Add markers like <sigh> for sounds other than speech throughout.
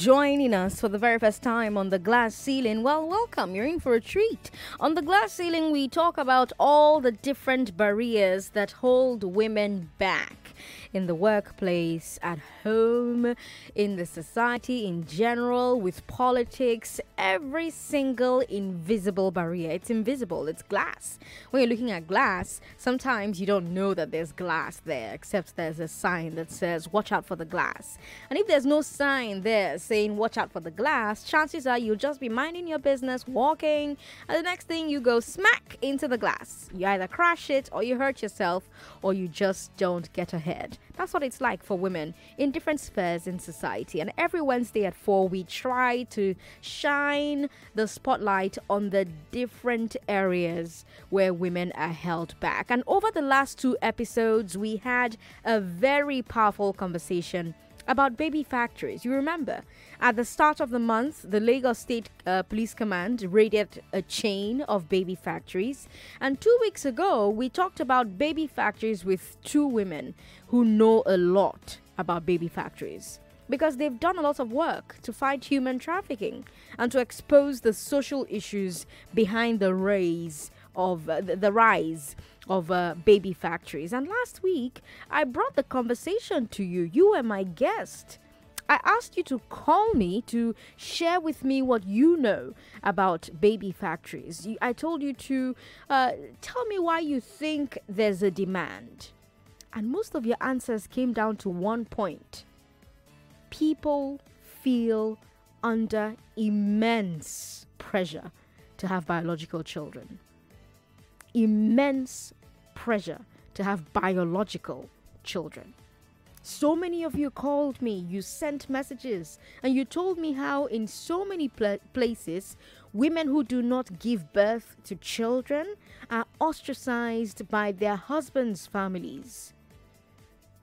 joining us for the very first time on the glass ceiling, well, welcome. You're in for a treat. On the glass ceiling, we talk about all the different barriers that hold women back in the workplace, at home, in the society in general, with politics, every single invisible barrier. It's invisible, it's glass. When you're looking at glass, sometimes you don't know that there's glass there, except there's a sign that says, Watch out for the glass. And if there's no sign there saying, Watch out for the glass, chances are you'll just be minding your business, walking, and the next thing you go smack into the glass. You either crash it, or you hurt yourself, or you just don't get ahead. That's what it's like for women in different spheres in society. And every Wednesday at 4, we try to shine the spotlight on the different areas where women are held back. And over the last two episodes, we had a very powerful conversation about baby factories. You remember, at the start of the month, the Lagos State uh, Police Command raided a chain of baby factories. And two weeks ago, we talked about baby factories with two women who know a lot about baby factories because they've done a lot of work to fight human trafficking and to expose the social issues behind the rise of uh, the, the rise of uh, baby factories. And last week, I brought the conversation to you. You were my guest. I asked you to call me to share with me what you know about baby factories. I told you to uh, tell me why you think there's a demand. And most of your answers came down to one point people feel under immense pressure to have biological children. Immense pressure to have biological children. So many of you called me, you sent messages, and you told me how, in so many pl- places, women who do not give birth to children are ostracized by their husbands' families.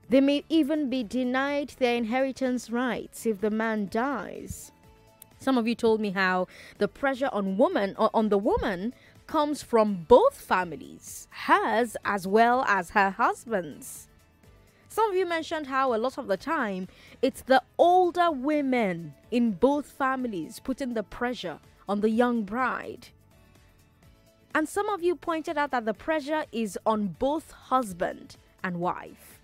They may even be denied their inheritance rights if the man dies. Some of you told me how the pressure on woman or on the woman comes from both families, hers as well as her husband's. Some of you mentioned how a lot of the time it's the older women in both families putting the pressure on the young bride. And some of you pointed out that the pressure is on both husband and wife.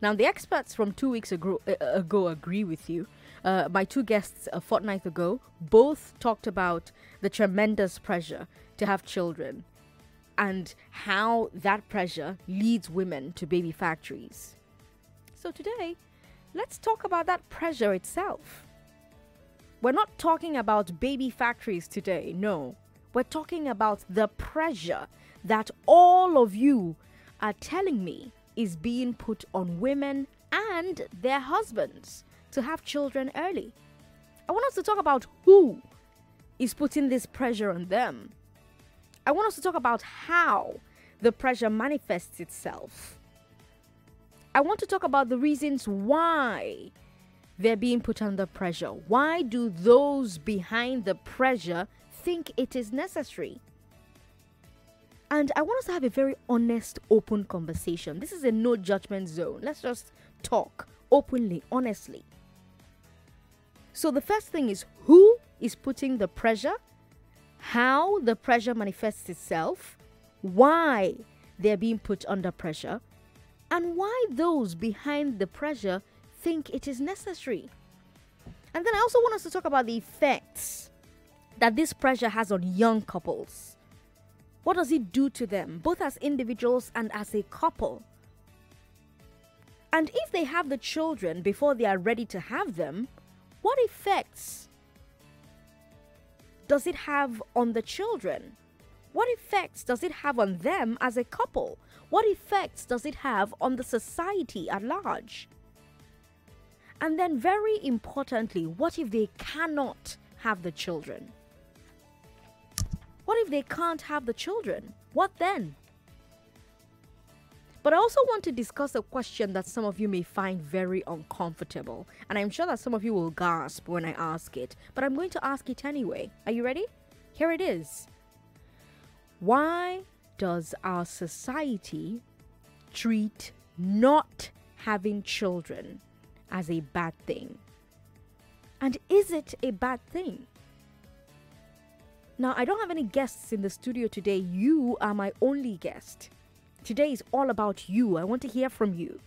Now, the experts from two weeks ago, uh, ago agree with you uh, my two guests a fortnight ago both talked about the tremendous pressure to have children and how that pressure leads women to baby factories. So today, let's talk about that pressure itself. We're not talking about baby factories today, no. We're talking about the pressure that all of you are telling me is being put on women and their husbands to have children early. I want us to talk about who is putting this pressure on them. I want us to talk about how the pressure manifests itself. I want to talk about the reasons why they're being put under pressure. Why do those behind the pressure think it is necessary? And I want us to have a very honest, open conversation. This is a no judgment zone. Let's just talk openly, honestly. So the first thing is who is putting the pressure, how the pressure manifests itself, why they're being put under pressure, and why those behind the pressure think it is necessary. And then I also want us to talk about the effects that this pressure has on young couples. What does it do to them, both as individuals and as a couple? And if they have the children before they are ready to have them, what effects does it have on the children? What effects does it have on them as a couple? What effects does it have on the society at large? And then, very importantly, what if they cannot have the children? What if they can't have the children? What then? But I also want to discuss a question that some of you may find very uncomfortable. And I'm sure that some of you will gasp when I ask it. But I'm going to ask it anyway. Are you ready? Here it is. Why does our society treat not having children as a bad thing? And is it a bad thing? Now, I don't have any guests in the studio today. You are my only guest. Today is all about you. I want to hear from you.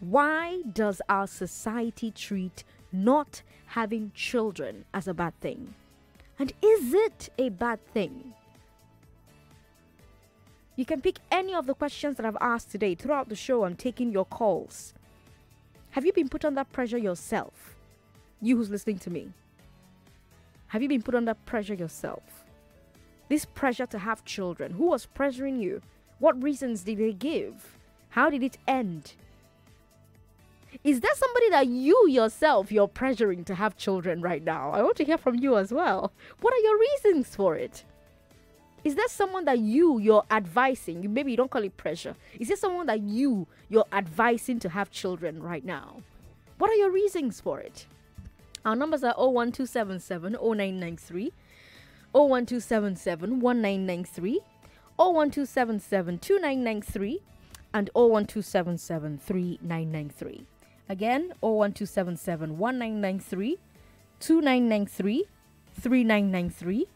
Why does our society treat not having children as a bad thing? And is it a bad thing? You can pick any of the questions that I've asked today. Throughout the show, I'm taking your calls. Have you been put under pressure yourself? You who's listening to me. Have you been put under pressure yourself? This pressure to have children. Who was pressuring you? What reasons did they give? How did it end? Is there somebody that you yourself you're pressuring to have children right now? I want to hear from you as well. What are your reasons for it? Is there someone that you you're advising? Maybe you don't call it pressure. Is there someone that you you're advising to have children right now? What are your reasons for it? Our numbers are 01277 0993, 01277 1993, 01277 2993, and 01277 3993. Again, 01277 1993, 2993, 3993.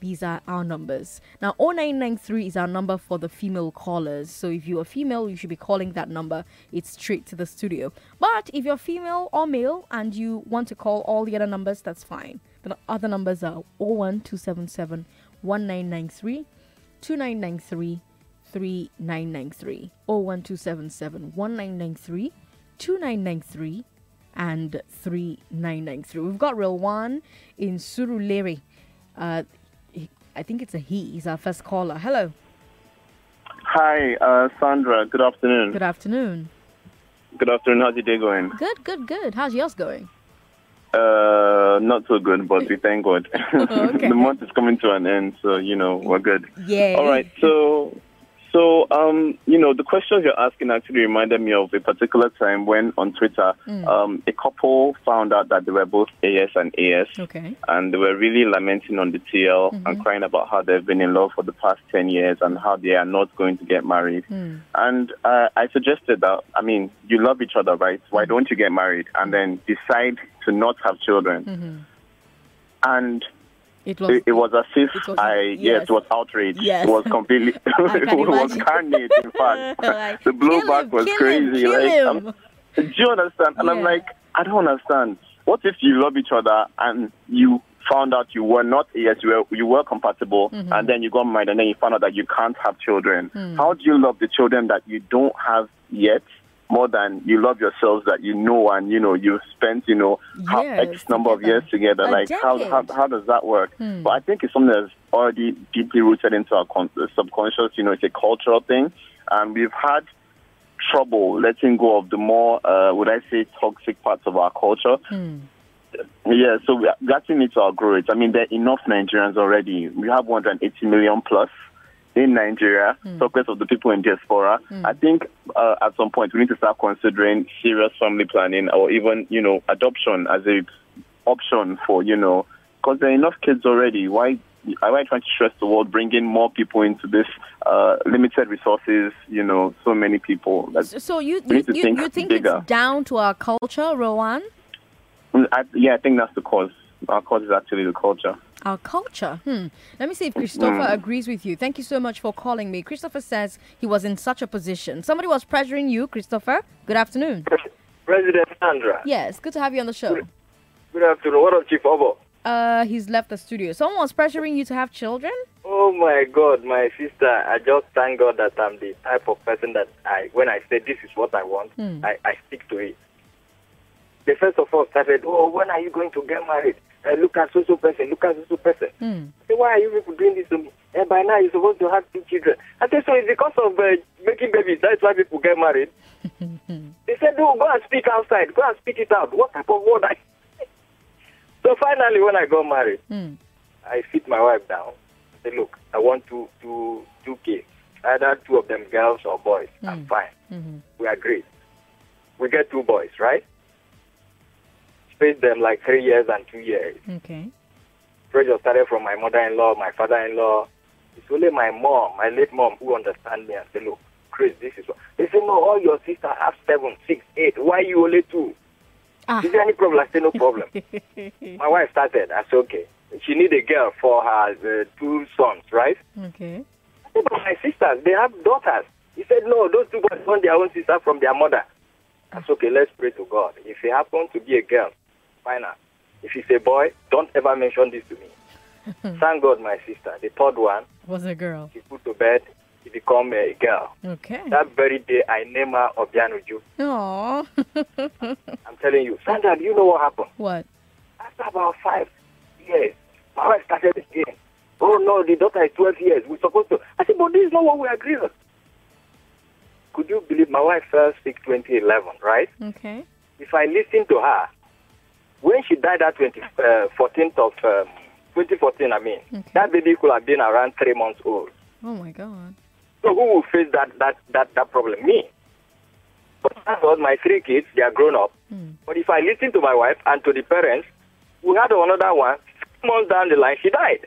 These are our numbers. Now, 0993 is our number for the female callers. So if you're female, you should be calling that number. It's straight to the studio. But if you're female or male and you want to call all the other numbers, that's fine. The other numbers are 01277 1993, 2993, 3993. 01277 1993, 2993 and 3993. We've got real one in Surulere. Uh, I think it's a he. He's our first caller. Hello. Hi, uh, Sandra. Good afternoon. Good afternoon. Good afternoon. How's your day going? Good, good, good. How's yours going? Uh, not so good, but we thank God. <laughs> okay. the month is coming to an end, so you know we're good. Yeah. All right. So so, um, you know, the questions you're asking actually reminded me of a particular time when on Twitter, Mm. um, a couple found out that they were both AS and AS. Okay. And they were really lamenting on the TL Mm-hmm. and crying about how they've been in love for the past 10 years and how they are not going to get married. Mm. And uh, I suggested that, I mean, you love each other, right? Why don't you get married and then decide to not have children? Mhm. And It was. it, it was as if It was- I yes. yes, it was outrage. Yes. It was completely <laughs> <laughs> it was carnage. In fact, <laughs> Like, the blowback him, was crazy. Him, him. do you understand? And I'm like, I don't understand. What if you love each other and you found out you were not yes, you were you were compatible, Mm-hmm. and then you got married, and then you found out that you can't have children? Hmm. How do you love the children that you don't have yet? More than you love yourselves that you know and you know you've spent you know how X number of years together. A like how, how how does that work? Hmm. But I think it's something that's already deeply rooted into our con- subconscious. You know, it's a cultural thing, and we've had trouble letting go of the more, uh, would I say, toxic parts of our culture. Hmm. Yeah, so we we actually need to outgrow it. I mean, there are enough Nigerians already. We have 180 million plus in Nigeria, focus of the people in diaspora. I think uh, at some point we need to start considering serious family planning or even, you know, adoption as a option for, you know, because there are enough kids already. Why? Why are you trying to stress the world, bringing more people into this uh, limited resources? You know, so many people. That's, So- So you you, need to you, think you think it's down to our culture, Rowan? I, yeah, I think that's the cause. Our cause is actually the culture. Our culture. Hmm. Let me see if Christopher Hmm. agrees with you. Thank you so much for calling me. Christopher says he was in such a position. Somebody was pressuring you, Christopher. Good afternoon. President Sandra. Yes, good to have you on the show. Good afternoon. What of Chief Obo? Uh, he's left the studio. Someone was pressuring you to have children. Oh my God, my sister. I just thank God that I'm the type of person that I, when I say this is what I want, Hmm. I, I stick to it. They first of all started, oh, when are you going to get married? Uh, look at so so person, look at so so person. Hmm. I say, why are you people doing this to me? And by now you're supposed to have two children. I say, so it's because of uh, making babies. That's why people get married. <laughs> they said, no, go and speak outside. Go and speak it out. What type of word? I... <laughs> so finally, when I got married, Hmm. I sit my wife down. I said, look, I want two, two, two kids. Either two of them girls or boys. I'm fine. Mhm. We agree. We get two boys, right? Spaced them like three years and two years. Okay. Pressure started from my mother-in-law, my father-in-law. It's only my mom, my late mom, who understand me and say, look, Chris, this is what. They say, no, all your sisters have seven, six, eight. Why you only two? Ah. Is there any problem? I say, no problem. <laughs> My wife started. I said, okay. She need a girl for her uh, two sons, right? Okay. I said, but my sisters, they have daughters. He said, no, those two boys want their own sister from their mother. I said, okay, let's pray to God. If it happens to be a girl, If it's a boy, don't ever mention this to me. <laughs> Thank God, my sister. The third one was a girl. She put to bed. She become a girl. Okay. That very day, I name her Obianuju. Aww. <laughs> I'm telling you, Sandra, do you know what happened? What? After about five years, my wife started again. Oh no, the daughter is 12 years. We're supposed to. I said, but this is not what we agreed on. Could you believe my wife fell sick 2011, right? Okay. If I listen to her, when she died at 20, uh, 14th of um, 2014, I mean, okay. that baby could have been around three months old. Oh my God. So who will face that that that, that problem? Me. But that's all my three kids, they are grown up. Mm. But if I listen to my wife and to the parents, we had another one, six months down the line, she died.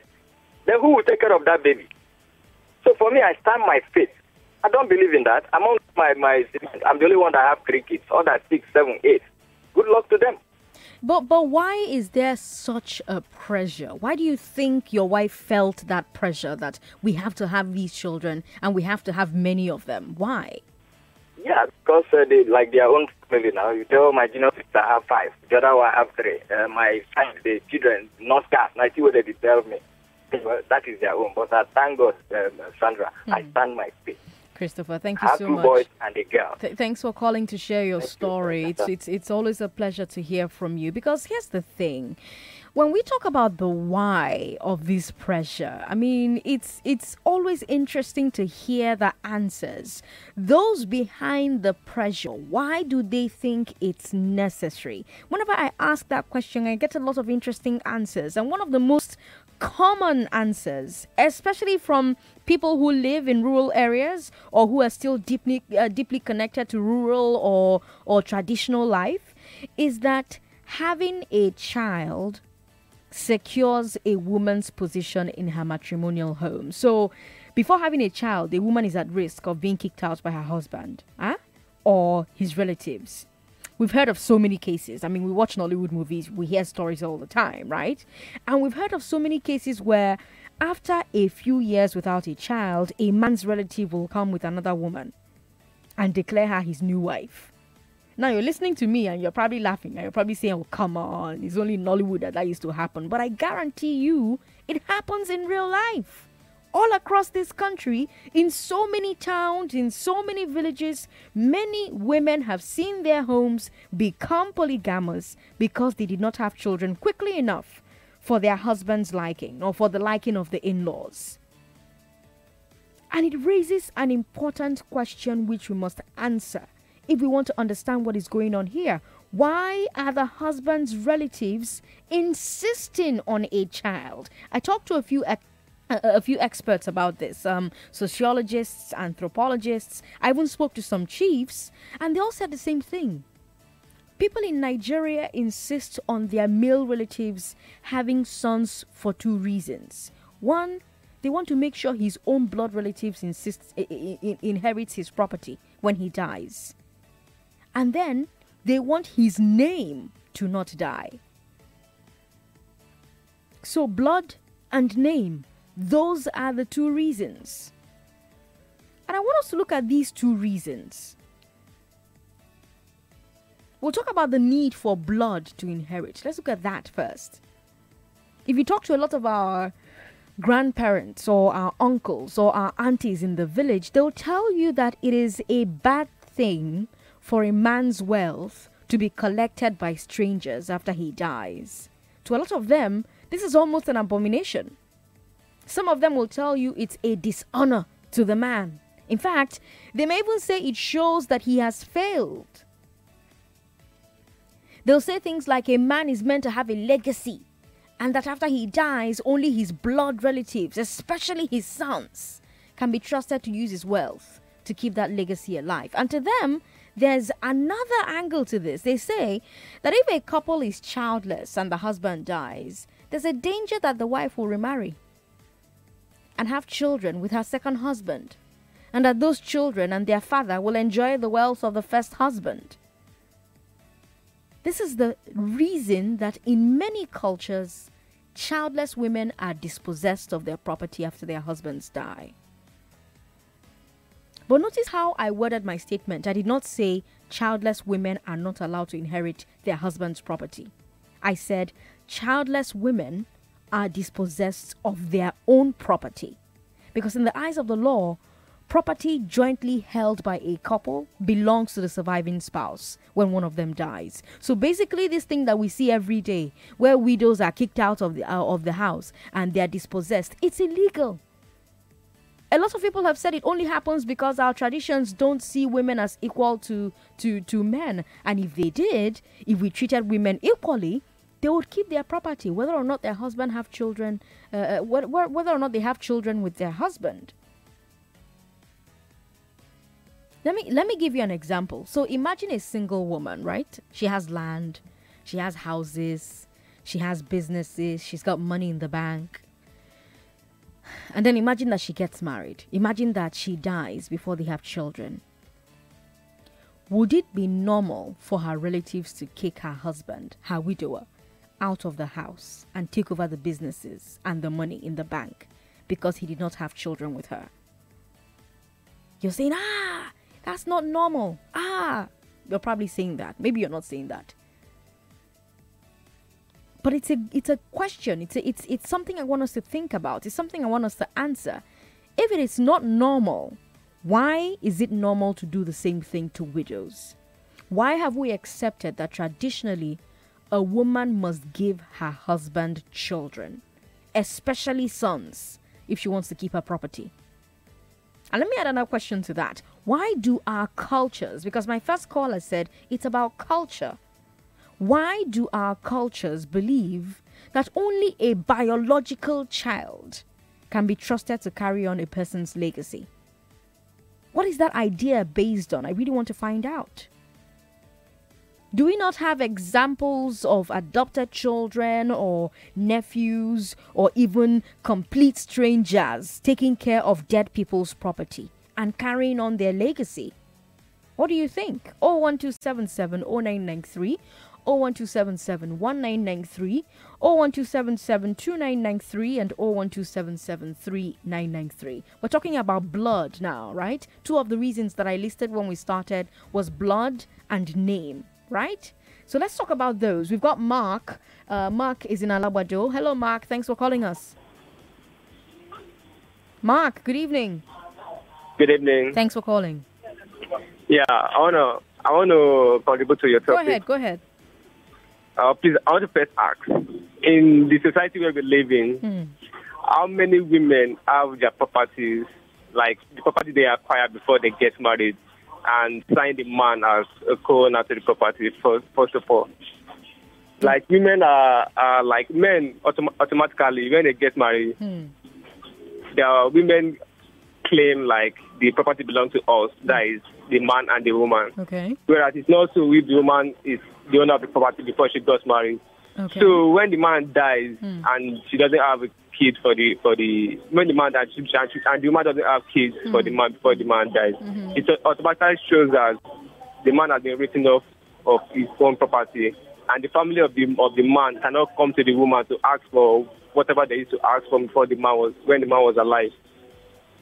Then who will take care of that baby? So for me, I stand my faith. I don't believe in that. Among my, my I'm the only one that have three kids. Other six, seven, eight. Good luck to them. But but why is there such a pressure? Why do you think your wife felt that pressure that we have to have these children and we have to have many of them? Why? Yeah, because uh, they like their own family now. You tell my junior sister I have five, the other one I have three. Uh, my son, the children, not cast. I see what they tell me. Well, that is their own. But I thank God, um, Sandra. Mm. I hmm. stand my feet. Christopher. Thank you so much. boys and a girl. Th- thanks for calling to share your Thank story. You. It's it's it's always a pleasure to hear from you because here's the thing. When we talk about the why of this pressure, I mean it's it's always interesting to hear the answers. Those behind the pressure, why do they think it's necessary? Whenever I ask that question, I get a lot of interesting answers. And one of the most common answers, especially from people who live in rural areas or who are still deeply uh, deeply connected to rural or or traditional life, is that having a child secures a woman's position in her matrimonial home. So, before having a child, a woman is at risk of being kicked out by her husband, huh? or his relatives we've heard of so many cases. I mean, we watch Nollywood movies, we hear stories all the time, right? And we've heard of so many cases where after a few years without a child, a man's relative will come with another woman and declare her his new wife. Now you're listening to me and you're probably laughing and you're probably saying, Oh, come on, it's only in Nollywood that that used to happen. But I guarantee you, it happens in real life all across this country, in so many towns, in so many villages, many women have seen their homes become polygamous because they did not have children quickly enough for their husband's liking or for the liking of the in laws. And it raises an important question which we must answer if we want to understand what is going on here. Why are the husband's relatives insisting on a child? I talked to a few a, few experts about this um, sociologists, anthropologists. I even spoke to some chiefs, and they all said the same thing. People in Nigeria insist on their male relatives having sons for two reasons. One, they want to make sure his own blood relatives insist, inherits his property when he dies. And then they want his name to not die. So, blood and name those are the two reasons. And I want us to look at these two reasons. We'll talk about the need for blood to inherit. Let's look at that first. If you talk to a lot of our grandparents or our uncles or our aunties in the village, they'll tell you that it is a bad thing for a man's wealth to be collected by strangers after he dies. To a lot of them, this is almost an abomination. Some of them will tell you it's a dishonor to the man. In fact, they may even say it shows that he has failed. They'll say things like a man is meant to have a legacy, and that after he dies, only his blood relatives, especially his sons, can be trusted to use his wealth to keep that legacy alive. And to them, there's another angle to this. They say that if a couple is childless and the husband dies, there's a danger that the wife will remarry and have children with her second husband, and that those children and their father will enjoy the wealth of the first husband. This is the reason that in many cultures, childless women are dispossessed of their property after their husbands die. But notice how I worded my statement. I did not say childless women are not allowed to inherit their husband's property. I said childless women are dispossessed of their own property. Because in the eyes of the law, property jointly held by a couple belongs to the surviving spouse when one of them dies. So basically, this thing that we see every day, where widows are kicked out of the uh, of the house and they are dispossessed, it's illegal. A lot of people have said it only happens because our traditions don't see women as equal to to to men, and if they did, if we treated women equally, they would keep their property, whether or not their husband have children, uh, uh whether or not they have children with their husband. Let me let me give you an example. So imagine a single woman, right? She has land, she has houses, she has businesses, she's got money in the bank. And then imagine that she gets married. Imagine that she dies before they have children. Would it be normal for her relatives to kick her husband, her widower, out of the house and take over the businesses and the money in the bank because he did not have children with her. You're saying, ah, that's not normal. Ah, you're probably saying that. Maybe you're not saying that. But it's a it's a question. It's a, it's it's something I want us to think about. It's something I want us to answer. If it is not normal, why is it normal to do the same thing to widows? Why have we accepted that traditionally a woman must give her husband children, especially sons, if she wants to keep her property. And let me add another question to that. Why do our cultures, because my first caller said it's about culture, why do our cultures believe that only a biological child can be trusted to carry on a person's legacy? What is that idea based on? I really want to find out. Do we not have examples of adopted children or nephews or even complete strangers taking care of dead people's property and carrying on their legacy? What do you think? 01277 0993 01277 1993 01277 2993 and 01277 3993. We're talking about blood now, right? Two of the reasons that I listed when we started was blood and name right? So let's talk about those. We've got Mark. Uh, Mark is in Alabado. Hello, Mark. Thanks for calling us. Mark, good evening. Good evening. Thanks for calling. Yeah, I wanna I wanna contribute to your topic. Go ahead. Go ahead. Uh, please, I want to first ask: in the society where we live in, hmm. how many women have their properties, like the property they acquire before they get married, and sign the man as a co-owner to the property first, first of all. Like women are, are like men autom- automatically when they get married, hmm. the women claim like the property belongs to us. That is the man and the woman. Okay. Whereas it's not so if the woman is the owner of the property before she got married. Okay. So when the man dies Hmm. and she doesn't have a kid for the for the when the man dies and, she, and the woman doesn't have kids for the man before the man dies, Mhm. it automatically shows that the man has been written off of his own property, and the family of the of the man cannot come to the woman to ask for whatever they used to ask for before the man was when the man was alive.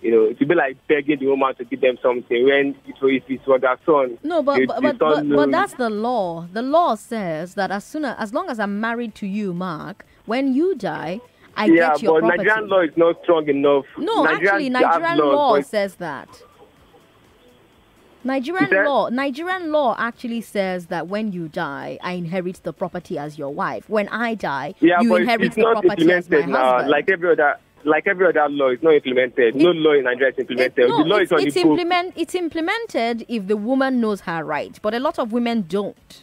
You know, it would be like begging the woman to give them something when it was, if it was their son. No, but the- but, but, but, but that's the law. The law says that as soon as, as long as I'm married to you, Mark, when you die, I yeah, get your but property. Nigerian law is not strong enough. No, Nigerian actually, Nigerian law says that. Nigerian there- law, Nigerian law actually says that when you die, I inherit the property as your wife. When I die, Yeah, you inherit it's the not property as my now. husband. Like every other, like every other law, it's not implemented. no law in Nigeria is It- implemented. no, the law it's, is on it's the implement, it's implemented if the woman knows her right, but a lot of women don't.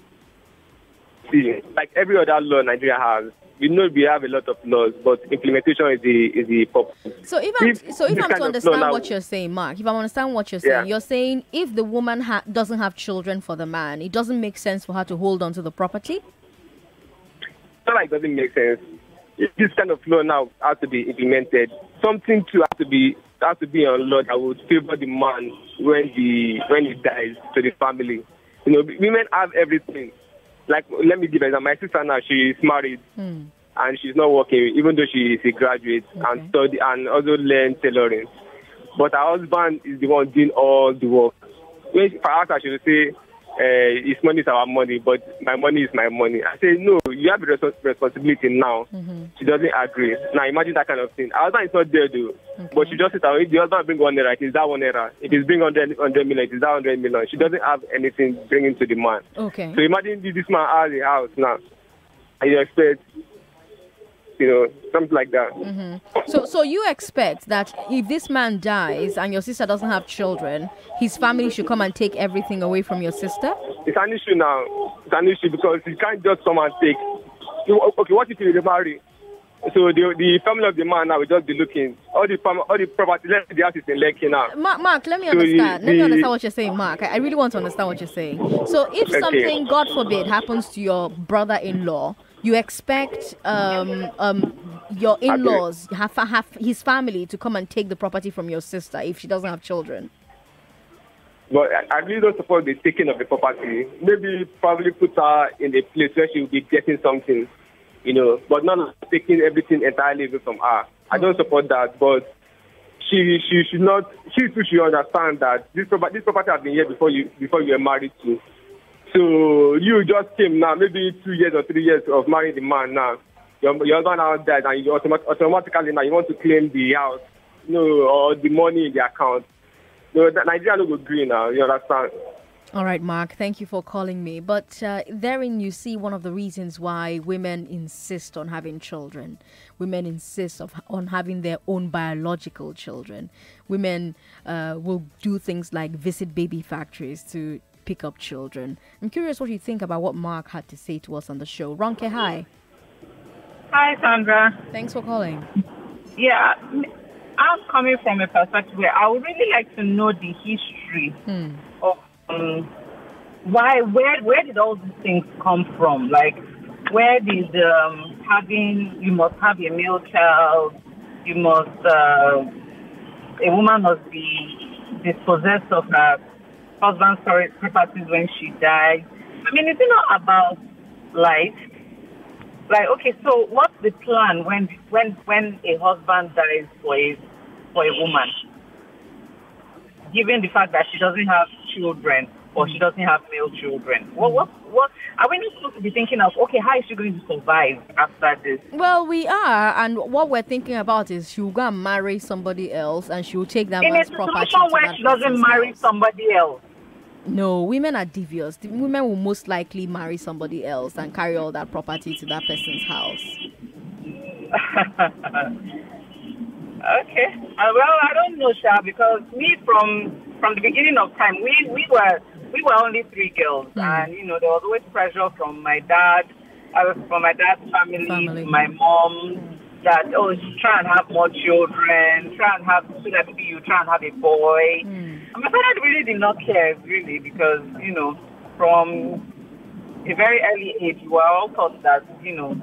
See, like every other law Nigeria has. We know we have a lot of laws, but implementation is the is the problem. So if I'm If so if I'm to understand now- what you're saying, Mark, if I understand what you're saying, Yeah. you're saying if the woman ha- doesn't have children for the man, it doesn't make sense for her to hold on to the property. Not like it doesn't make sense. If this kind of law now has to be implemented, something to have to be has to be on law that would favor the man when the when he dies to the family. You know, women have everything. Like let me give an example. My sister now she's married Hmm. and she's not working, even though she is a graduate and Okay. study and also learn tailoring. But her husband is the one doing all the work. When she- for us, I should say, uh, his money is our money, but my money is my money. I say no, you have a respons- responsibility now. She doesn't agree. Now imagine that kind of thing. Her husband is not there though, but she just says, "If the husband bring one naira, it is that one naira. If he's bring 100, 100 million, it is that 100 million." She doesn't have anything bringing to the man. Okay. So imagine this this man has a house now, and you expect, you know, something like that. Mm-hmm. So, so you expect that if this man dies and your sister doesn't have children, his family should come and take everything away from your sister? It's an issue now. It's an issue because you can't just come and take. Okay, what if you remarry? So the the family of the man now will just be looking all the fam- all the property. Say the house is in Lekki now. Mark, Mark, let me So understand. Let me understand what you're saying, Mark. I, I really want to understand what you're saying. So, if Okay. something, God forbid, happens to your brother-in-law, you expect um, um, your in-laws, have, have his family, to come and take the property from your sister if she doesn't have children. But I, really don't support the taking of the property. Maybe probably put her in a place where she will be getting something, you know, but not taking everything entirely away from her. I don't support that, but she she should not she too should understand that this property this property has been here before you before you were married to. So you just came now, maybe two years or three years of marrying the man now. Your, your husband now died and you automat- automatically now you want to claim the house, you know, or the money in the account. No, that Nigeria no go green now, you understand? All right, Mark, thank you for calling me. But uh, therein you see one of the reasons why women insist on having children. Women insist of, on having their own biological children. Women uh, will do things like visit baby factories to pick up children. I'm curious what you think about what Mark had to say to us on the show. Ronke, hi. Hi, Sandra. Thanks for calling. Yeah, I'm coming from a perspective where I would really like to know the history Hmm. of um, why, where, where did all these things come from? Like, where did um, having you must have a male child, you must uh, a woman must be dispossessed of her husband's sorry, properties when she dies. I mean, is it not about life? Like, okay, so what's the plan when when when a husband dies for a for a woman? Given the fact that she doesn't have children or she doesn't have male children, what what what are we not supposed to be thinking of? Okay, how is she going to survive after this? Well, we are, and what we're thinking about is she'll go and marry somebody else and she'll take that In a man's property. situation where she doesn't marry somebody else. No, women are devious. The women will most likely marry somebody else and carry all that property to that person's house. <laughs> Okay. Uh, well, I don't know, Sha, because me from from the beginning of time, we we were we were only three girls, and you know there was always pressure from my dad, uh, from my dad's family, Family. my mom, that oh, try and have more children, try and have so that maybe you try and have a boy. And my father really did not care really because you know from a very early age, we were all taught that you know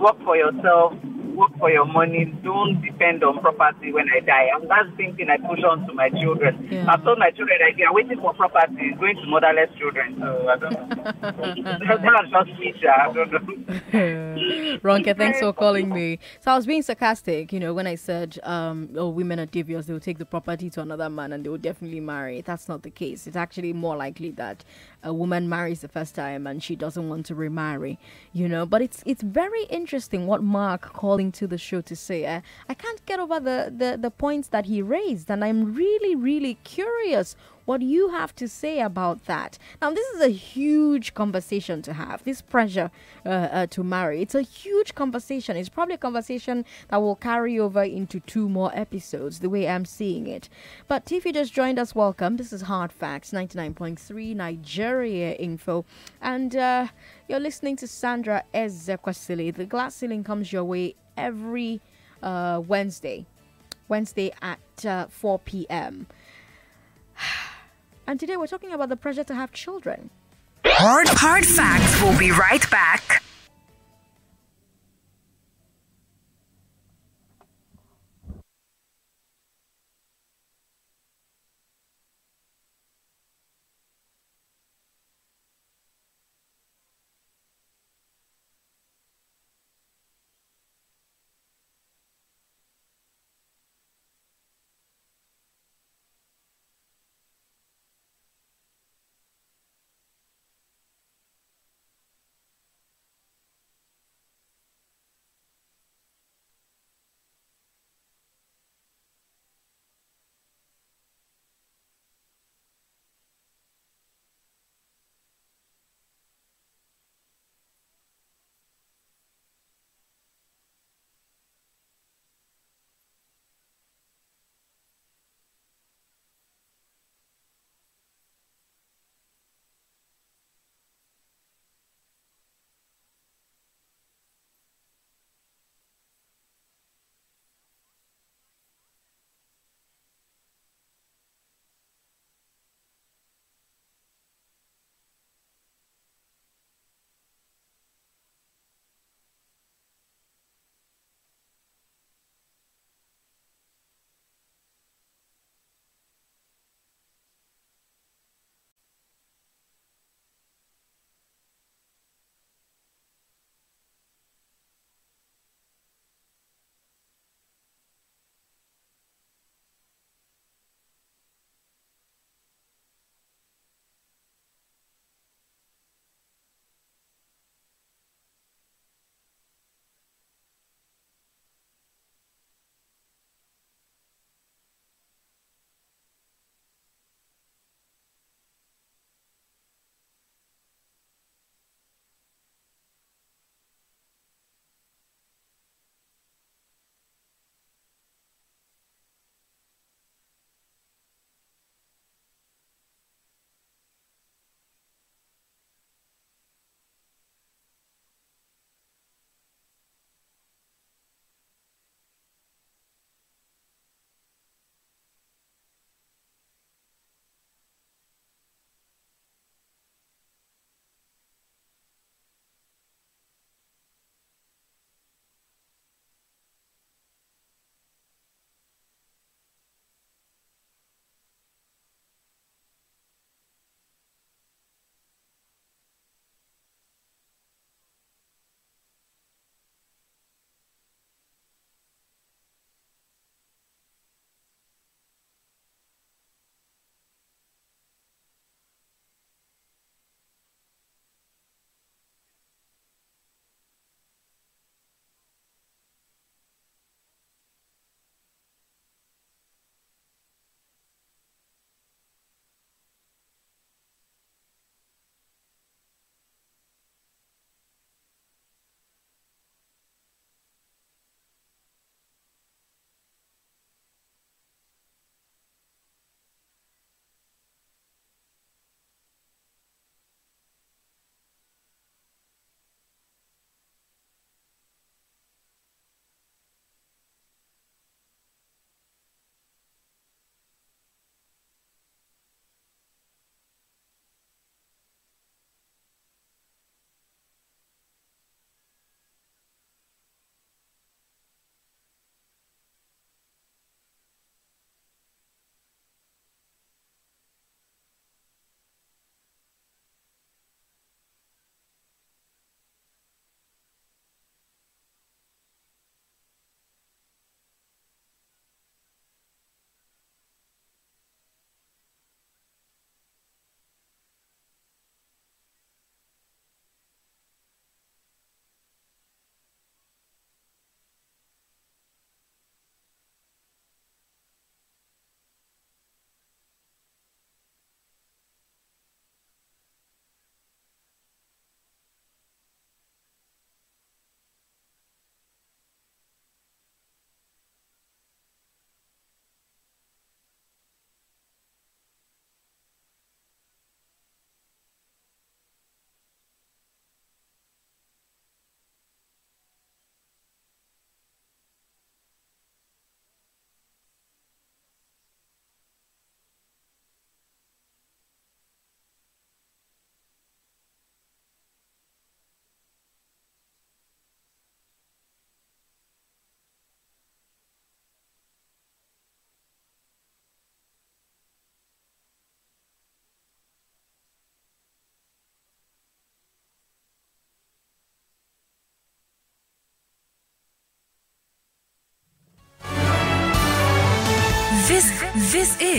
work for yourself, work for your money, don't depend on property when I die. And that's the same thing I push on to my children. Yeah. I've told my children that they are waiting for property, it's going to motherless children. So I don't know. <laughs> that's just me, I don't know. <laughs> Ronke, thanks for calling me. So I was being sarcastic, you know, when I said, um, oh, women are devious, they will take the property to another man and they will definitely marry. That's not the case. It's actually more likely that a woman marries the first time and she doesn't want to remarry, you know. But it's it's very interesting what Mark calling to the show to say. I, I can't get over the, the, the points that he raised, and I'm really, really curious what you have to say about that. Now, this is a huge conversation to have. This pressure uh, uh, to marry. It's a huge conversation. It's probably a conversation that will carry over into two more episodes, the way I'm seeing it. But if you just joined us, welcome. This is Hard Facts 99.3 Nigeria Info. And uh, you're listening to Sandra Ezekwesili. The glass ceiling comes your way every uh, Wednesday. Wednesday at uh, 4 p.m. And today we're talking about the pressure to have children. Hard, hard facts. We'll be right back.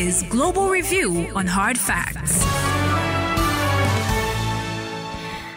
Is Global Review on Hard Facts.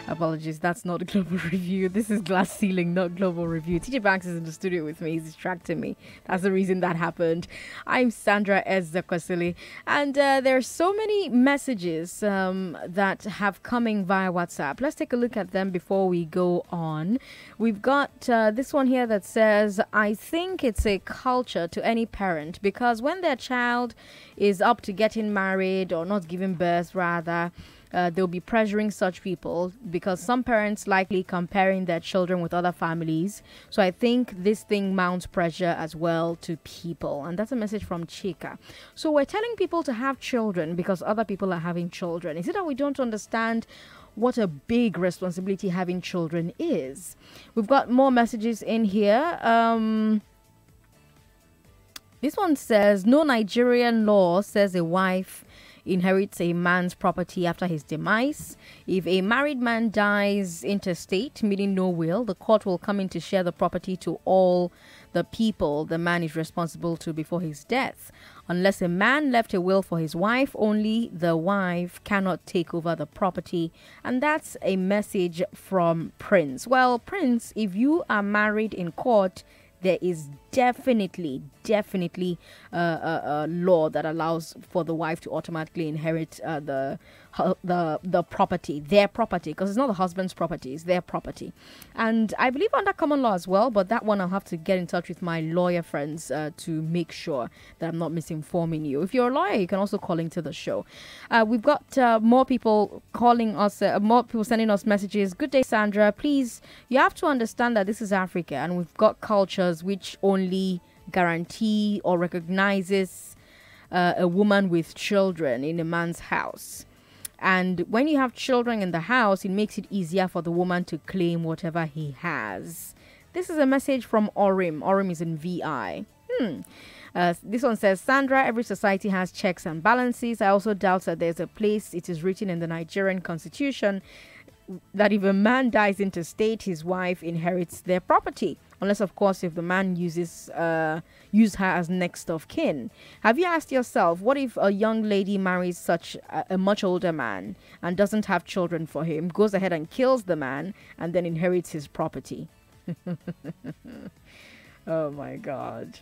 Apologies, that's not Global <laughs> Review. This is Glass Ceiling, not Global Review. TJ Banks is in the studio with me. He's distracting me. That's the reason that happened. I'm Sandra Ezekwesili, and uh, there are so many messages um, that have coming via WhatsApp. Let's take a look at them before we go on. We've got uh, this one here that says, I think it's a culture to any parent because when their child is up to getting married or not giving birth, rather, uh, they'll be pressuring such people because some parents likely comparing their children with other families. So I think this thing mounts pressure as well to people. And that's a message from Chika. So we're telling people to have children because other people are having children. Is it that we don't understand? What a big responsibility having children is. We've got more messages in here. Um, this one says no Nigerian law says a wife inherits a man's property after his demise. If a married man dies intestate, meaning no will, the court will come in to share the property to all the people the man is responsible to before his death. Unless a man left a will for his wife, only the wife cannot take over the property. And that's a message from Prince. Well, Prince, if you are married in court, there is definitely, definitely uh, a, a, law that allows for the wife to automatically inherit uh, the the the property, their property, because it's not the husband's property, it's their property. And I believe under common law as well, but that one I'll have to get in touch with my lawyer friends uh, to make sure that I'm not misinforming you. If you're a lawyer, you can also call into the show. Uh, we've got uh, more people calling us, uh, more people sending us messages. Good day, Sandra. Please, you have to understand that this is Africa and we've got cultures which only guarantee or recognizes uh, a woman with children in a man's house. And when you have children in the house, it makes it easier for the woman to claim whatever he has. This is a message from Orim. Orim is in VI. Hmm. Uh, this one says, Sandra, every society has checks and balances. I also doubt that there's a place, it is written in the Nigerian constitution, that if a man dies intestate, his wife inherits their property unless of course if the man uses uh, use her as next of kin. Have you asked yourself what if a young lady marries such a, a much older man and doesn't have children for him, goes ahead and kills the man and then inherits his property? <laughs> oh my god.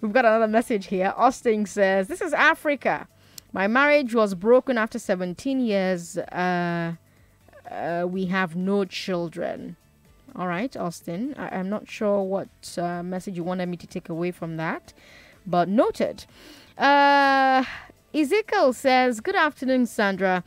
We've got another message here. Austin says, This is Africa. My marriage was broken after 17 years. Uh, uh, we have no children. All right, Austin. I- am not sure what uh, message you wanted me to take away from that, but noted. Uh, Ezekiel says, Good afternoon, Sandra.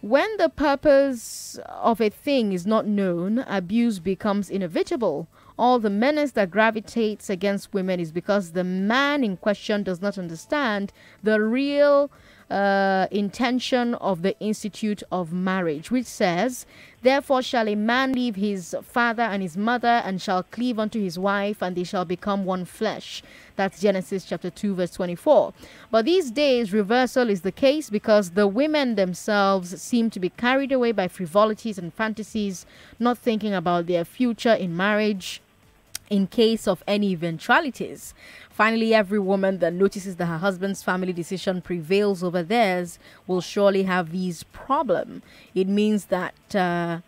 When the purpose of a thing is not known, abuse becomes inevitable. All the menace that gravitates against women is because the man in question does not understand the real uh, intention of the Institute of Marriage, which says, Therefore shall a man leave his father and his mother and shall cleave unto his wife, and they shall become one flesh. That's Genesis chapter 2, verse 24. But these days, reversal is the case because the women themselves seem to be carried away by frivolities and fantasies, not thinking about their future in marriage in case of any eventualities. Finally, every woman that notices that her husband's family decision prevails over theirs will surely have these problem. It means that uh,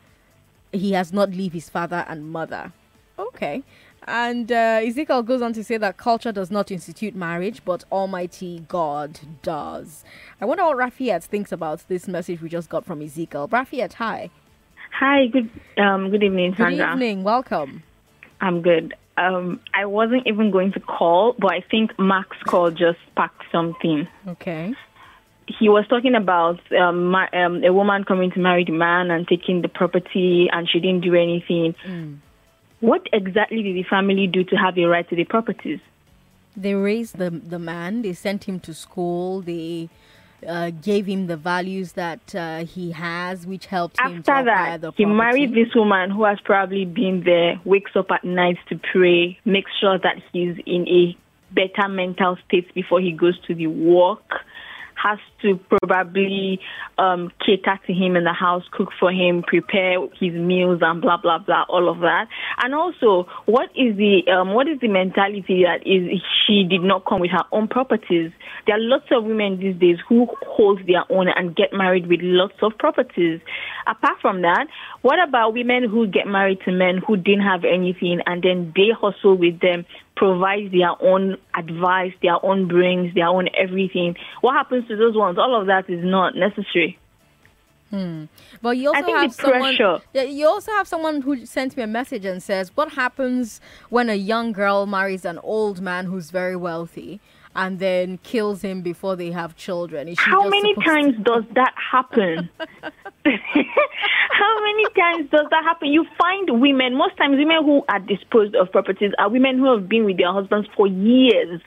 he has not leave his father and mother. Okay. And uh, Ezekiel goes on to say that culture does not institute marriage, but Almighty God does. I wonder what Rafiat thinks about this message we just got from Ezekiel. Rafiat, hi. Hi, good um, good evening, Sandra. Good evening, welcome. I'm good um, I wasn't even going to call, but I think Max call just sparked something. Okay. He was talking about um, my, um, a woman coming to marry the man and taking the property, and she didn't do anything. Mm. What exactly did the family do to have a right to the properties? They raised the the man. They sent him to school. They uh, gave him the values that uh, he has, which helped After him to that, the he married this woman who has probably been there, wakes up at night to pray, makes sure that he's in a better mental state before he goes to the work, has to probably um, cater to him in the house, cook for him, prepare his meals, and blah blah blah, all of that. And also, what is the um, what is the mentality that is she did not come with her own properties? There are lots of women these days who hold their own and get married with lots of properties. Apart from that, what about women who get married to men who didn't have anything and then they hustle with them, provide their own advice, their own brains, their own everything? What happens to those ones? All of that is not necessary. Hmm. But you also have someone. pressure- Yeah, you also have someone who sent me a message and says, "What happens when a young girl marries an old man who's very wealthy and then kills him before they have children?" How many supposed to- times does that happen? <laughs> How many times does that happen? You find women, most times women who are disposed of properties are women who have been with their husbands for years.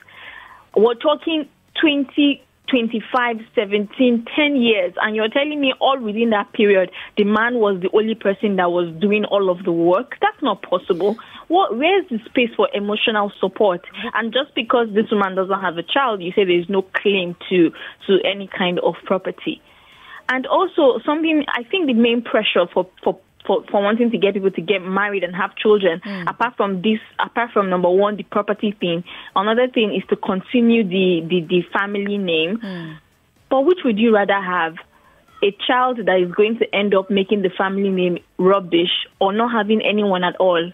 We're talking 20, 25, 17, 10 years, and you're telling me all within that period the man was the only person that was doing all of the work? That's not possible. What, where's the space for emotional support? And just because this woman doesn't have a child, you say there's no claim to, to any kind of property. And also something I think the main pressure for for for, for wanting to get people to get married and have children, apart from this, apart from number one, the property thing, another thing is to continue the, the, the family name. But which would you rather have? A child that is going to end up making the family name rubbish or not having anyone at all?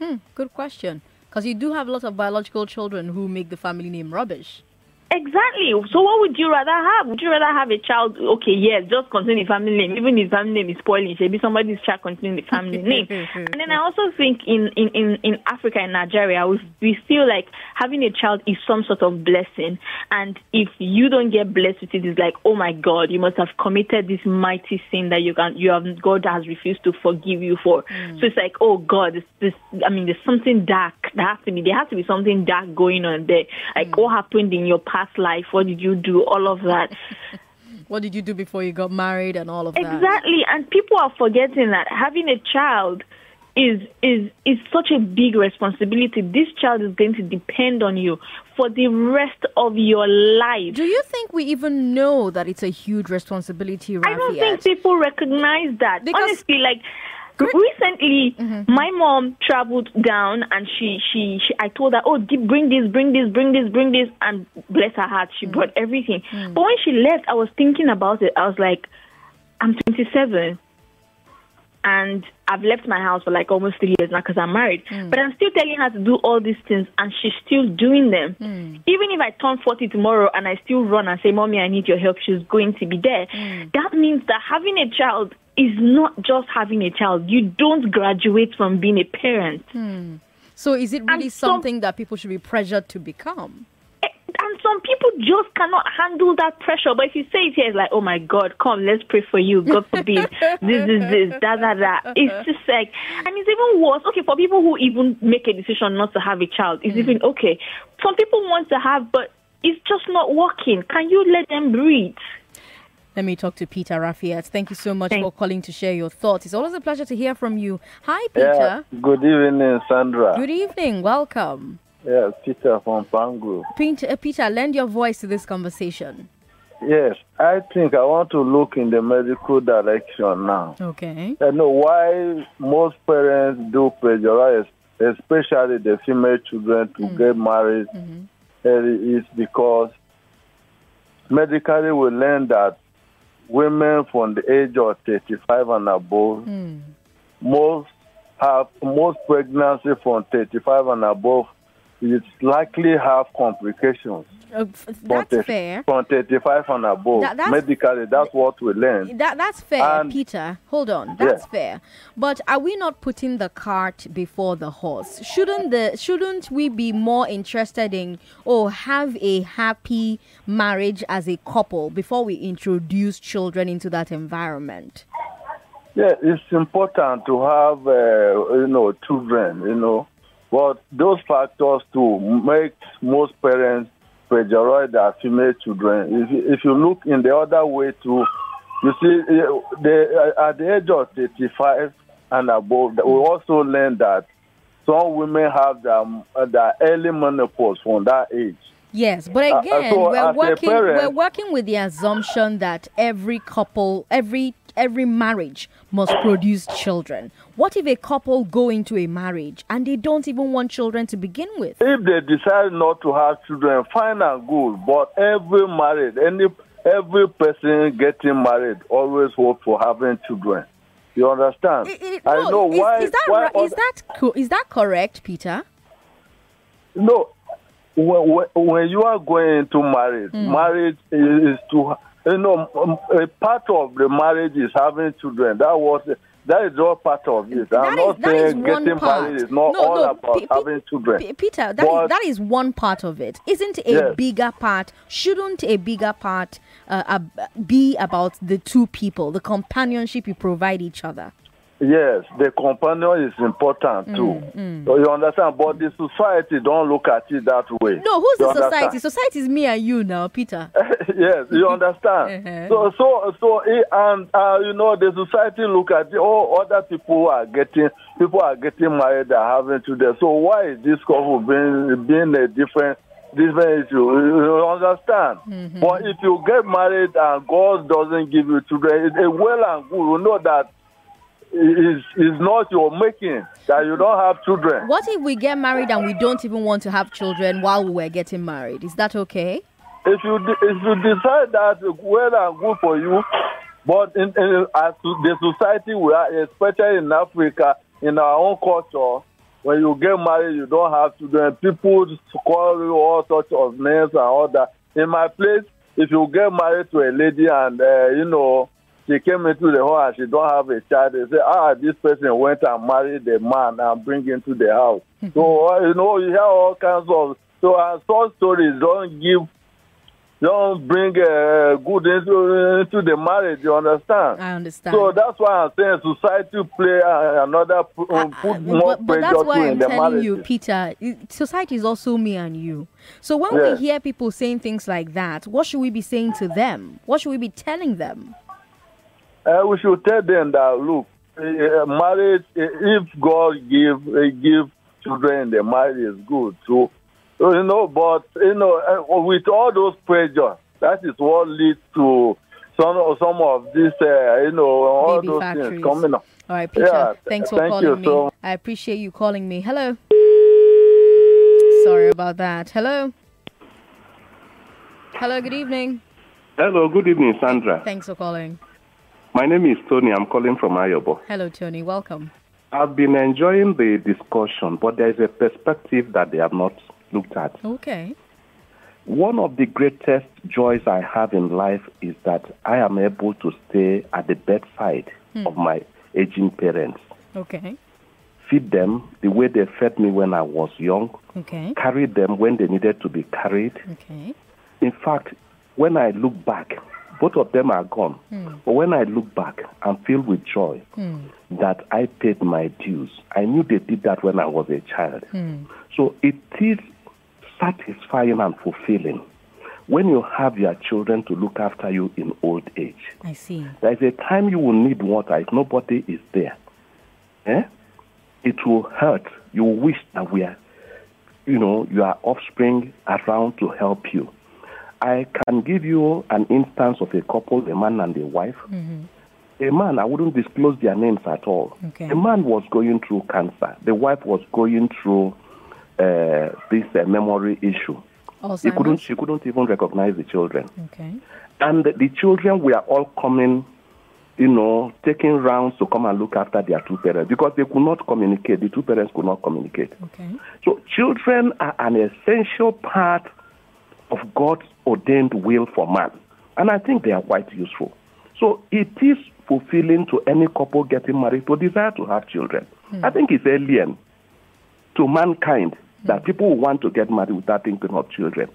Hmm, good question. Because you do have lots of biological children who make the family name rubbish. Exactly. So what would you rather have? Would you rather have a child? Okay, yes, just continue the family name. Even if family name is spoiling, maybe somebody's child continue the family <laughs> name. and then I also think in, in, in, in Africa and Nigeria, we, we feel like having a child is some sort of blessing. And if you don't get blessed with it, it's like, oh my God, you must have committed this mighty sin that you can, you have, God has refused to forgive you for. Mm. So it's like, oh God, this, this, I mean, there's something dark that has to be, there has to be something dark going on there. Like mm. what happened in your past life? What did you do? All of that. <laughs> What did you do before you got married and all of that? Exactly, and people are forgetting that having a child is is is such a big responsibility. This child is going to depend on you for the rest of your life. Do you think we even know that it's a huge responsibility, Rafiat? I don't think people recognize that. Because- Honestly, like recently, mm-hmm. my mom traveled down and she, she she I told her, oh, bring this, bring this, bring this, bring this, and bless her heart, she mm. brought everything. Mm. But when she left, I was thinking about it. I was like, I'm 27. And I've left my house for like almost three years now because I'm married. Mm. But I'm still telling her to do all these things, and she's still doing them. Even if I turn 40 tomorrow and I still run and say, Mommy, I need your help, she's going to be there. That means that having a child is not just having a child. You don't graduate from being a parent. So is it really some- something that people should be pressured to become? Eh, And some people just cannot handle that pressure. But if you say it here, it's like, oh my God, come, let's pray for you. God forbid. <laughs> this is this, that, da da. It's just like, and it's even worse. Okay, for people who even make a decision not to have a child, it's even okay. Some people want to have, but it's just not working. Can you let them breathe? Let me talk to Peter Rafiat. Thank you so much Thank- for calling to share your thoughts. It's always a pleasure to hear from you. Hi, Yeah. Peter. Good evening, Sandra. Good evening. Welcome. Yes, Peter from Pangu. Peter, uh, Peter, lend your voice to this conversation. Yes, I think I want to look in the medical direction now. Okay. I know why most parents do pressurize, especially the female children, to get married. early is because medically we learn that women from the age of 35 and above, hmm. most have most pregnancy from 35 and above is likely have complications. Uh, that's 30 fair. From 35 and above. That- that's- Medically, that's what we learn. That that's fair, And- Peter. Hold on, that's Yeah. fair. But are we not putting the cart before the horse? Shouldn't the shouldn't we be more interested in or have a happy marriage as a couple before we introduce children into that environment? Yeah, it's important to have, uh, you know, children, you know. But those factors to make most parents pressurize their female children. If, you- if you look in the other way too, you see, uh, the, uh, at the age of 35 and above, we also learn that some women have their, uh, their early menopause from that age. Yes, but Uh, uh, again, so we're working parent- we're working with the assumption that every couple, every every marriage must produce children. What if a couple go into a marriage and they don't even want children to begin with? If they decide not to have children, fine and good. But every married, any every person getting married always hope for having children. You understand? I- I- I no, know is, why. is that why is that co- is that correct, Peter? No, when, when- you are going into marriage, Hmm. marriage is to you know a part of the marriage is having children. That was eh, that is all part of it. That I'm is- not is saying getting part. married is not No, all no, about P- having children. P- Peter, that is But- that is one part of it. Isn't a Yes. bigger part? Shouldn't a bigger part uh, be about the two people, the companionship you provide each other? Yes, the companion is important too. Mm, So you understand, but the society don't look at it that way. No, who's You the society? understand? Society is me and you now, Peter. <laughs> yes, you <laughs> understand. Uh-huh. So, so, so, eh, and uh, you know, the society look at it, oh, other people are getting, people are getting married, are having children. So why is this couple being being a different, different issue? You understand? Mm-hmm. But if you get married and God doesn't give you children, it's well and good. You know that is is not your making that you don't have children. What if we get married and we don't even want to have children while we were getting married? Is that okay? if you if you decide that well and good for you, but in, in as the society we are, especially in Africa, in our own culture, when you get married, you don't have children. People call you all sorts of names and all that. In my place, if you get married to a lady and uh, you know she came into the and she don't have a child, they say, ah, this person went and married the man and bring him to the house. so uh, you know you hear all kinds of so uh, such stories don't give don't bring uh, good into into the marriage. You understand? I understand. So that's why I'm saying society play uh, another um, put more but, but that's why I'm telling you. Peter, society is also me and you. So when Yeah. we hear people saying things like that, what should we be saying to them? What should we be telling them? Uh, we should tell them that look, uh, marriage. Uh, if God give uh, give children the marriage is good. So so, you know, but you know, uh, with all those pressure, that is what leads to some of some of this. Uh, you know, all Baby those factories. things coming up. All right, Peter. Yeah, thanks for thank calling you me. so- I appreciate you calling me. Hello. Sorry about that. Hello. Hello. Good evening. Hello, good evening, Sandra. Thanks for calling. My name is Tony. I'm calling from Ayobo. Hello, Tony. Welcome. I've been enjoying the discussion, but there is a perspective that they have not looked at. Okay. One of the greatest joys I have in life is that I am able to stay at the bedside Hmm. of my aging parents, Okay. feed them the way they fed me when I was young, Okay. carry them when they needed to be carried. Okay. In fact, when I look back, both of them are gone. Hmm. But when I look back, I'm filled with joy Hmm. that I paid my dues. I knew they did that when I was a child. Hmm. So it is satisfying and fulfilling when you have your children to look after you in old age. I see. There is a time you will need water if nobody is there. Eh? It will hurt. You wish that we are, you know, your offspring around to help you. I can give you an instance of a couple, a man and a wife. A man, I wouldn't disclose their names at all. Okay. A man was going through cancer. The wife was going through uh, this uh, memory issue. He couldn't, she couldn't even recognize the children. Okay. And the children were all coming, you know, taking rounds to come and look after their two parents because they could not communicate. The two parents could not communicate. Okay. So children are an essential part of God's ordained will for man. And I think they are quite useful. So it is fulfilling to any couple getting married to desire to have children. I think it's alien to mankind that people want to get married without thinking of children.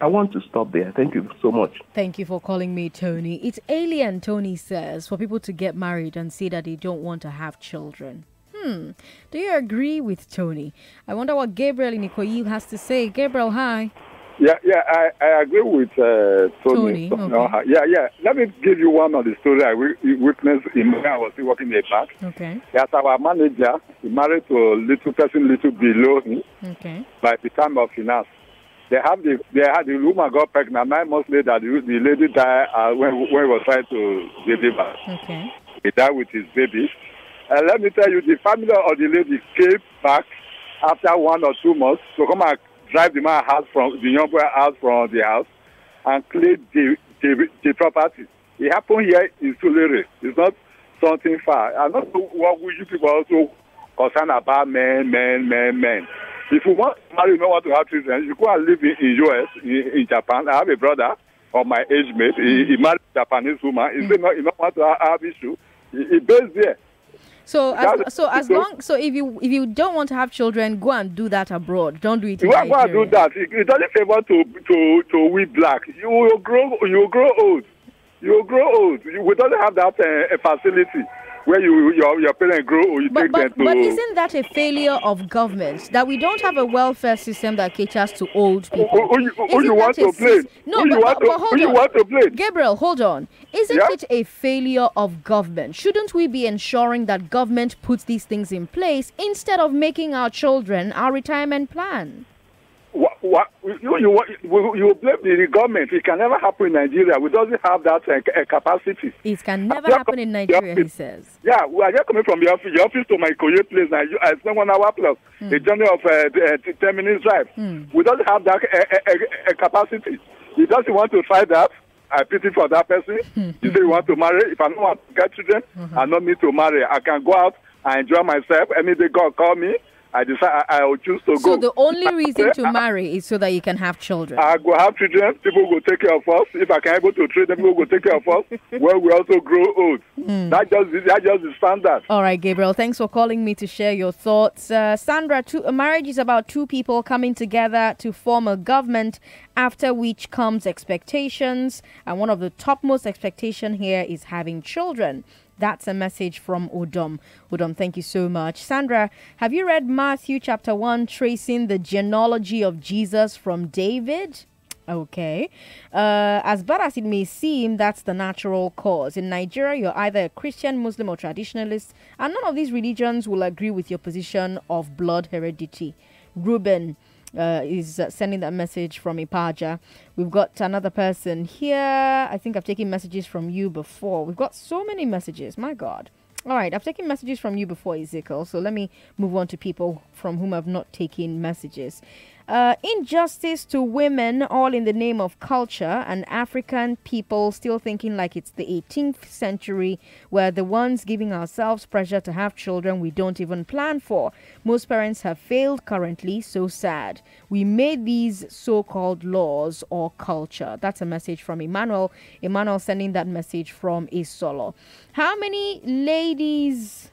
I want to stop there. Thank you so much. Thank you for calling me, Tony. It's alien, Tony says, for people to get married and say that they don't want to have children. Hmm. Do you agree with Tony? I wonder what Gabriel in Ikoyi has to say. Gabriel, hi. Yeah, yeah, I, I agree with uh, Tony. Tony, okay. yeah, yeah. Let me give you one of the stories I wi- witnessed in when I was still working in a bank. Okay. As our manager, he married to a little person, little below me. Okay. by the time of finance. They have the they had the woman got pregnant nine months later. The, the lady died uh, when when he was trying to deliver. Okay. He died with his baby. And let me tell you, the family of the lady came back after one or two months to come and drive the man house from the young boy house from the house and clean the the, the property. It happened here in Tulare. It's not something far. And not what we you people also concerned about men, men, men, men. If you want to marry, you don't want to have children, you go and live in, in US, in, in Japan. I have a brother of my age mate. He, he married a Japanese woman. He said no, he don't want to have, have issue. He, he based there. So as, so as long so if you if you don't want to have children, go and do that abroad. Don't do it in You want to Nigeria. do that. It, it doesn't favor to to to we black. You will grow. You will grow old. You will grow old. You, we don't have that uh, a facility where you your your parents grow old. You But, take but, them to. but isn't that a failure of government that we don't have a welfare system that caters to old people? who, who, you- who Isn't you want to blame? No, who but, you want but, to, hold who you on. want to blame? Gabriel, hold on. Isn't Yeah? it a failure of government? Shouldn't we be ensuring that government puts these things in place instead of making our children our retirement plan? What, you, you, you, you blame the government. It can never happen in Nigeria. We doesn't have that uh, capacity. It can never happen in Nigeria, he says. Yeah, we are just coming from your office, your office to my Koye place now. You, I spend one hour plus a journey of uh, uh, 10 minutes drive. We don't have that uh, uh, uh, uh, capacity. He doesn't want to try that. I pity for that person. <laughs> You say you want to marry. If I don't want to get children, I don't need to marry. I can go out and enjoy myself. Any day God call me, I decide I, I will choose to So go. So the only reason to <laughs> marry is so that you can have children. I go have children. People will take care of us. If I can able to train them, people will take care of us. <laughs> when we also grow old. That just that just the standard. All right, Gabriel, thanks for calling me to share your thoughts. Uh, Sandra, two, a marriage is about two people coming together to form a government, after which comes expectations. And one of the topmost expectation here is having children. That's a message from Udom. Udom, thank you so much. Sandra, have you read Matthew chapter 1, tracing the genealogy of Jesus from David? Okay. Uh, as bad as it may seem, that's the natural cause. In Nigeria, you're either a Christian, Muslim, or traditionalist, and none of these religions will agree with your position of blood heredity. Ruben uh, is uh, sending that message from Ipaja. We've got another person here. I think I've taken messages from you before. We've got so many messages. My God. All right, I've taken messages from you before, Ezekiel. So let me move on to people from whom I've not taken messages. Uh, injustice to women, all in the name of culture, and African people still thinking like it's the 18th century, where the ones giving ourselves pressure to have children we don't even plan for. Most parents have failed currently, so sad. We made these so called laws or culture. That's a message from Emmanuel. Emmanuel sending that message from Isolo. How many ladies?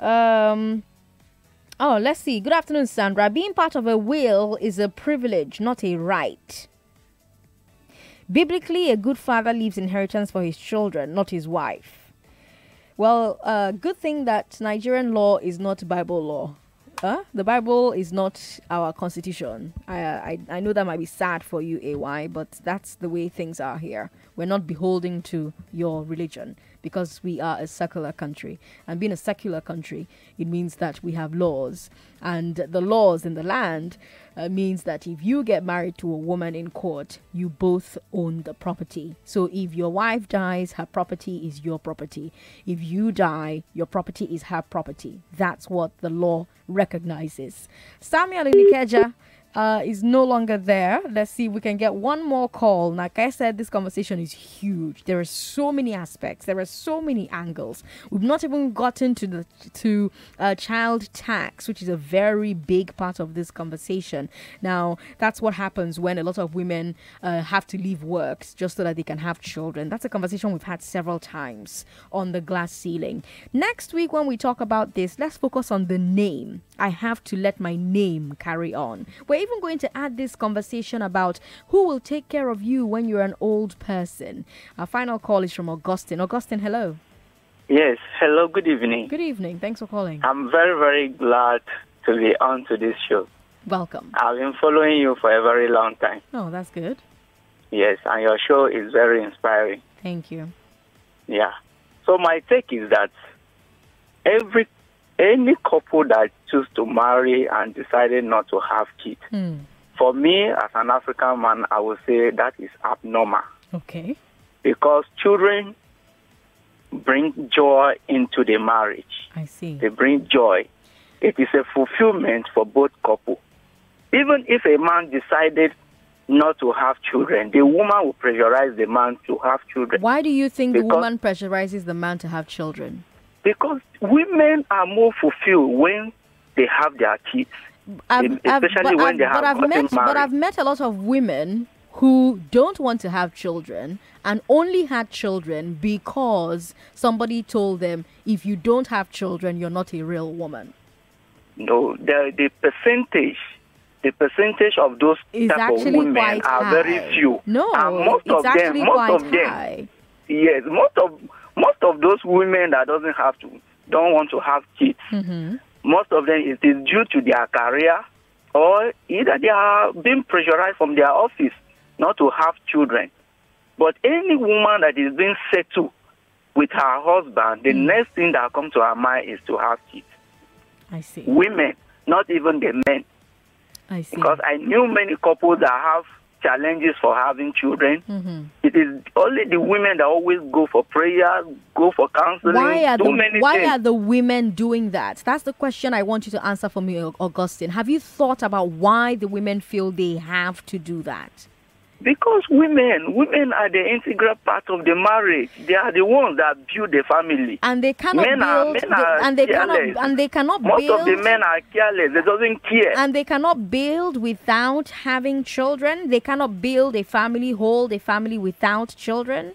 Um, Oh, let's see. Good afternoon, Sandra. Being part of a will is a privilege, not a right. Biblically, a good father leaves inheritance for his children, not his wife. Well, uh, good thing that Nigerian law is not Bible law. Huh? The Bible is not our constitution. I, I I know that might be sad for you, AY, but that's the way things are here. We're not beholden to your religion because we are a secular country. And being a secular country, it means that we have laws. And the laws in the land uh, means that if you get married to a woman in court, you both own the property. So if your wife dies, her property is your property. If you die, your property is her property. That's what the law recognizes. Samuel in Ikeja uh, is no longer there. Let's see if we can get one more call. Like I said, this conversation is huge. There are so many aspects. There are so many angles. We've not even gotten to the to uh, child tax, which is a very big part of this conversation. Now, that's what happens when a lot of women uh, have to leave work just so that they can have children. That's a conversation we've had several times on the glass ceiling. Next week, when we talk about this, let's focus on the name. I have to let my name carry on. We're even going to add this conversation about who will take care of you when you're an old person. Our final call is from Augustine. Augustine, hello. Yes, hello, good evening. Good evening. Thanks for calling. I'm very, very glad to be on to this show. Welcome. I've been following you for a very long time. Oh, that's good. Yes, and your show is very inspiring. Thank you. Yeah. So my take is that every any couple that choose to marry and decided not to have kids, Hmm. for me, as an African man, I would say that is abnormal Okay. because children bring joy into the marriage. I see. They bring joy. It is a fulfillment for both couple. Even if a man decided not to have children, the woman will pressurize the man to have children. Why do you think the woman pressurizes the man to have children? Because women are more fulfilled when they have their kids. I've, I've- especially but when I've, they have but I've met, but. I've met a lot of women who don't want to have children and only had children because somebody told them if you don't have children, you're not a real woman. No, the the percentage, the percentage of those Is type of women quite are very few. No, and most it's of actually them, most quite of them, high. yes, most of most of those women that doesn't have to, don't want to have kids. Mm-hmm. Most of them it is due to their career, or either they are being pressurized from their office not to have children. But any woman that is being settled with her husband, the Mm. next thing that comes to her mind is to have kids. I see. Women, not even the men. I see. Because I knew many couples that have challenges for having children. Mm-hmm. It is only the women that always go for prayer, go for counseling, Why are the why things. are the women doing that? That's the question I want you to answer for me, Augustine. Have you thought about why the women feel they have to do that? Because women, women are the integral part of the marriage. They are the ones that build the family. And they cannot men are, build men the- are and they careless. cannot and they cannot Most build of the men are careless. They doesn't care. and they cannot build without having children. They cannot build a family, hold a family without children.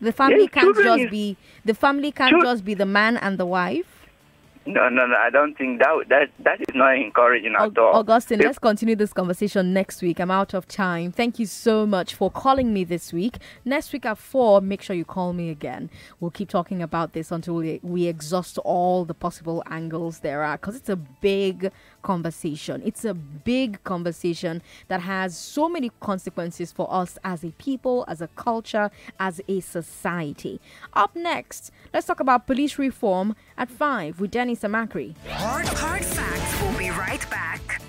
The family Yes, can't just is- be the family can't just be the man and the wife. No, no, no. I don't think that that that is not encouraging at all. Augustine, let's continue this conversation next week. I'm out of time. Thank you so much for calling me this week. Next week at 4, make sure you call me again. We'll keep talking about this until we, we exhaust all the possible angles there are because it's a big conversation. It's a big conversation that has so many consequences for us as a people, as a culture, as a society. Up next, let's talk about police reform at 5 with Denny Samakri. Hard, hard facts. We'll be right back.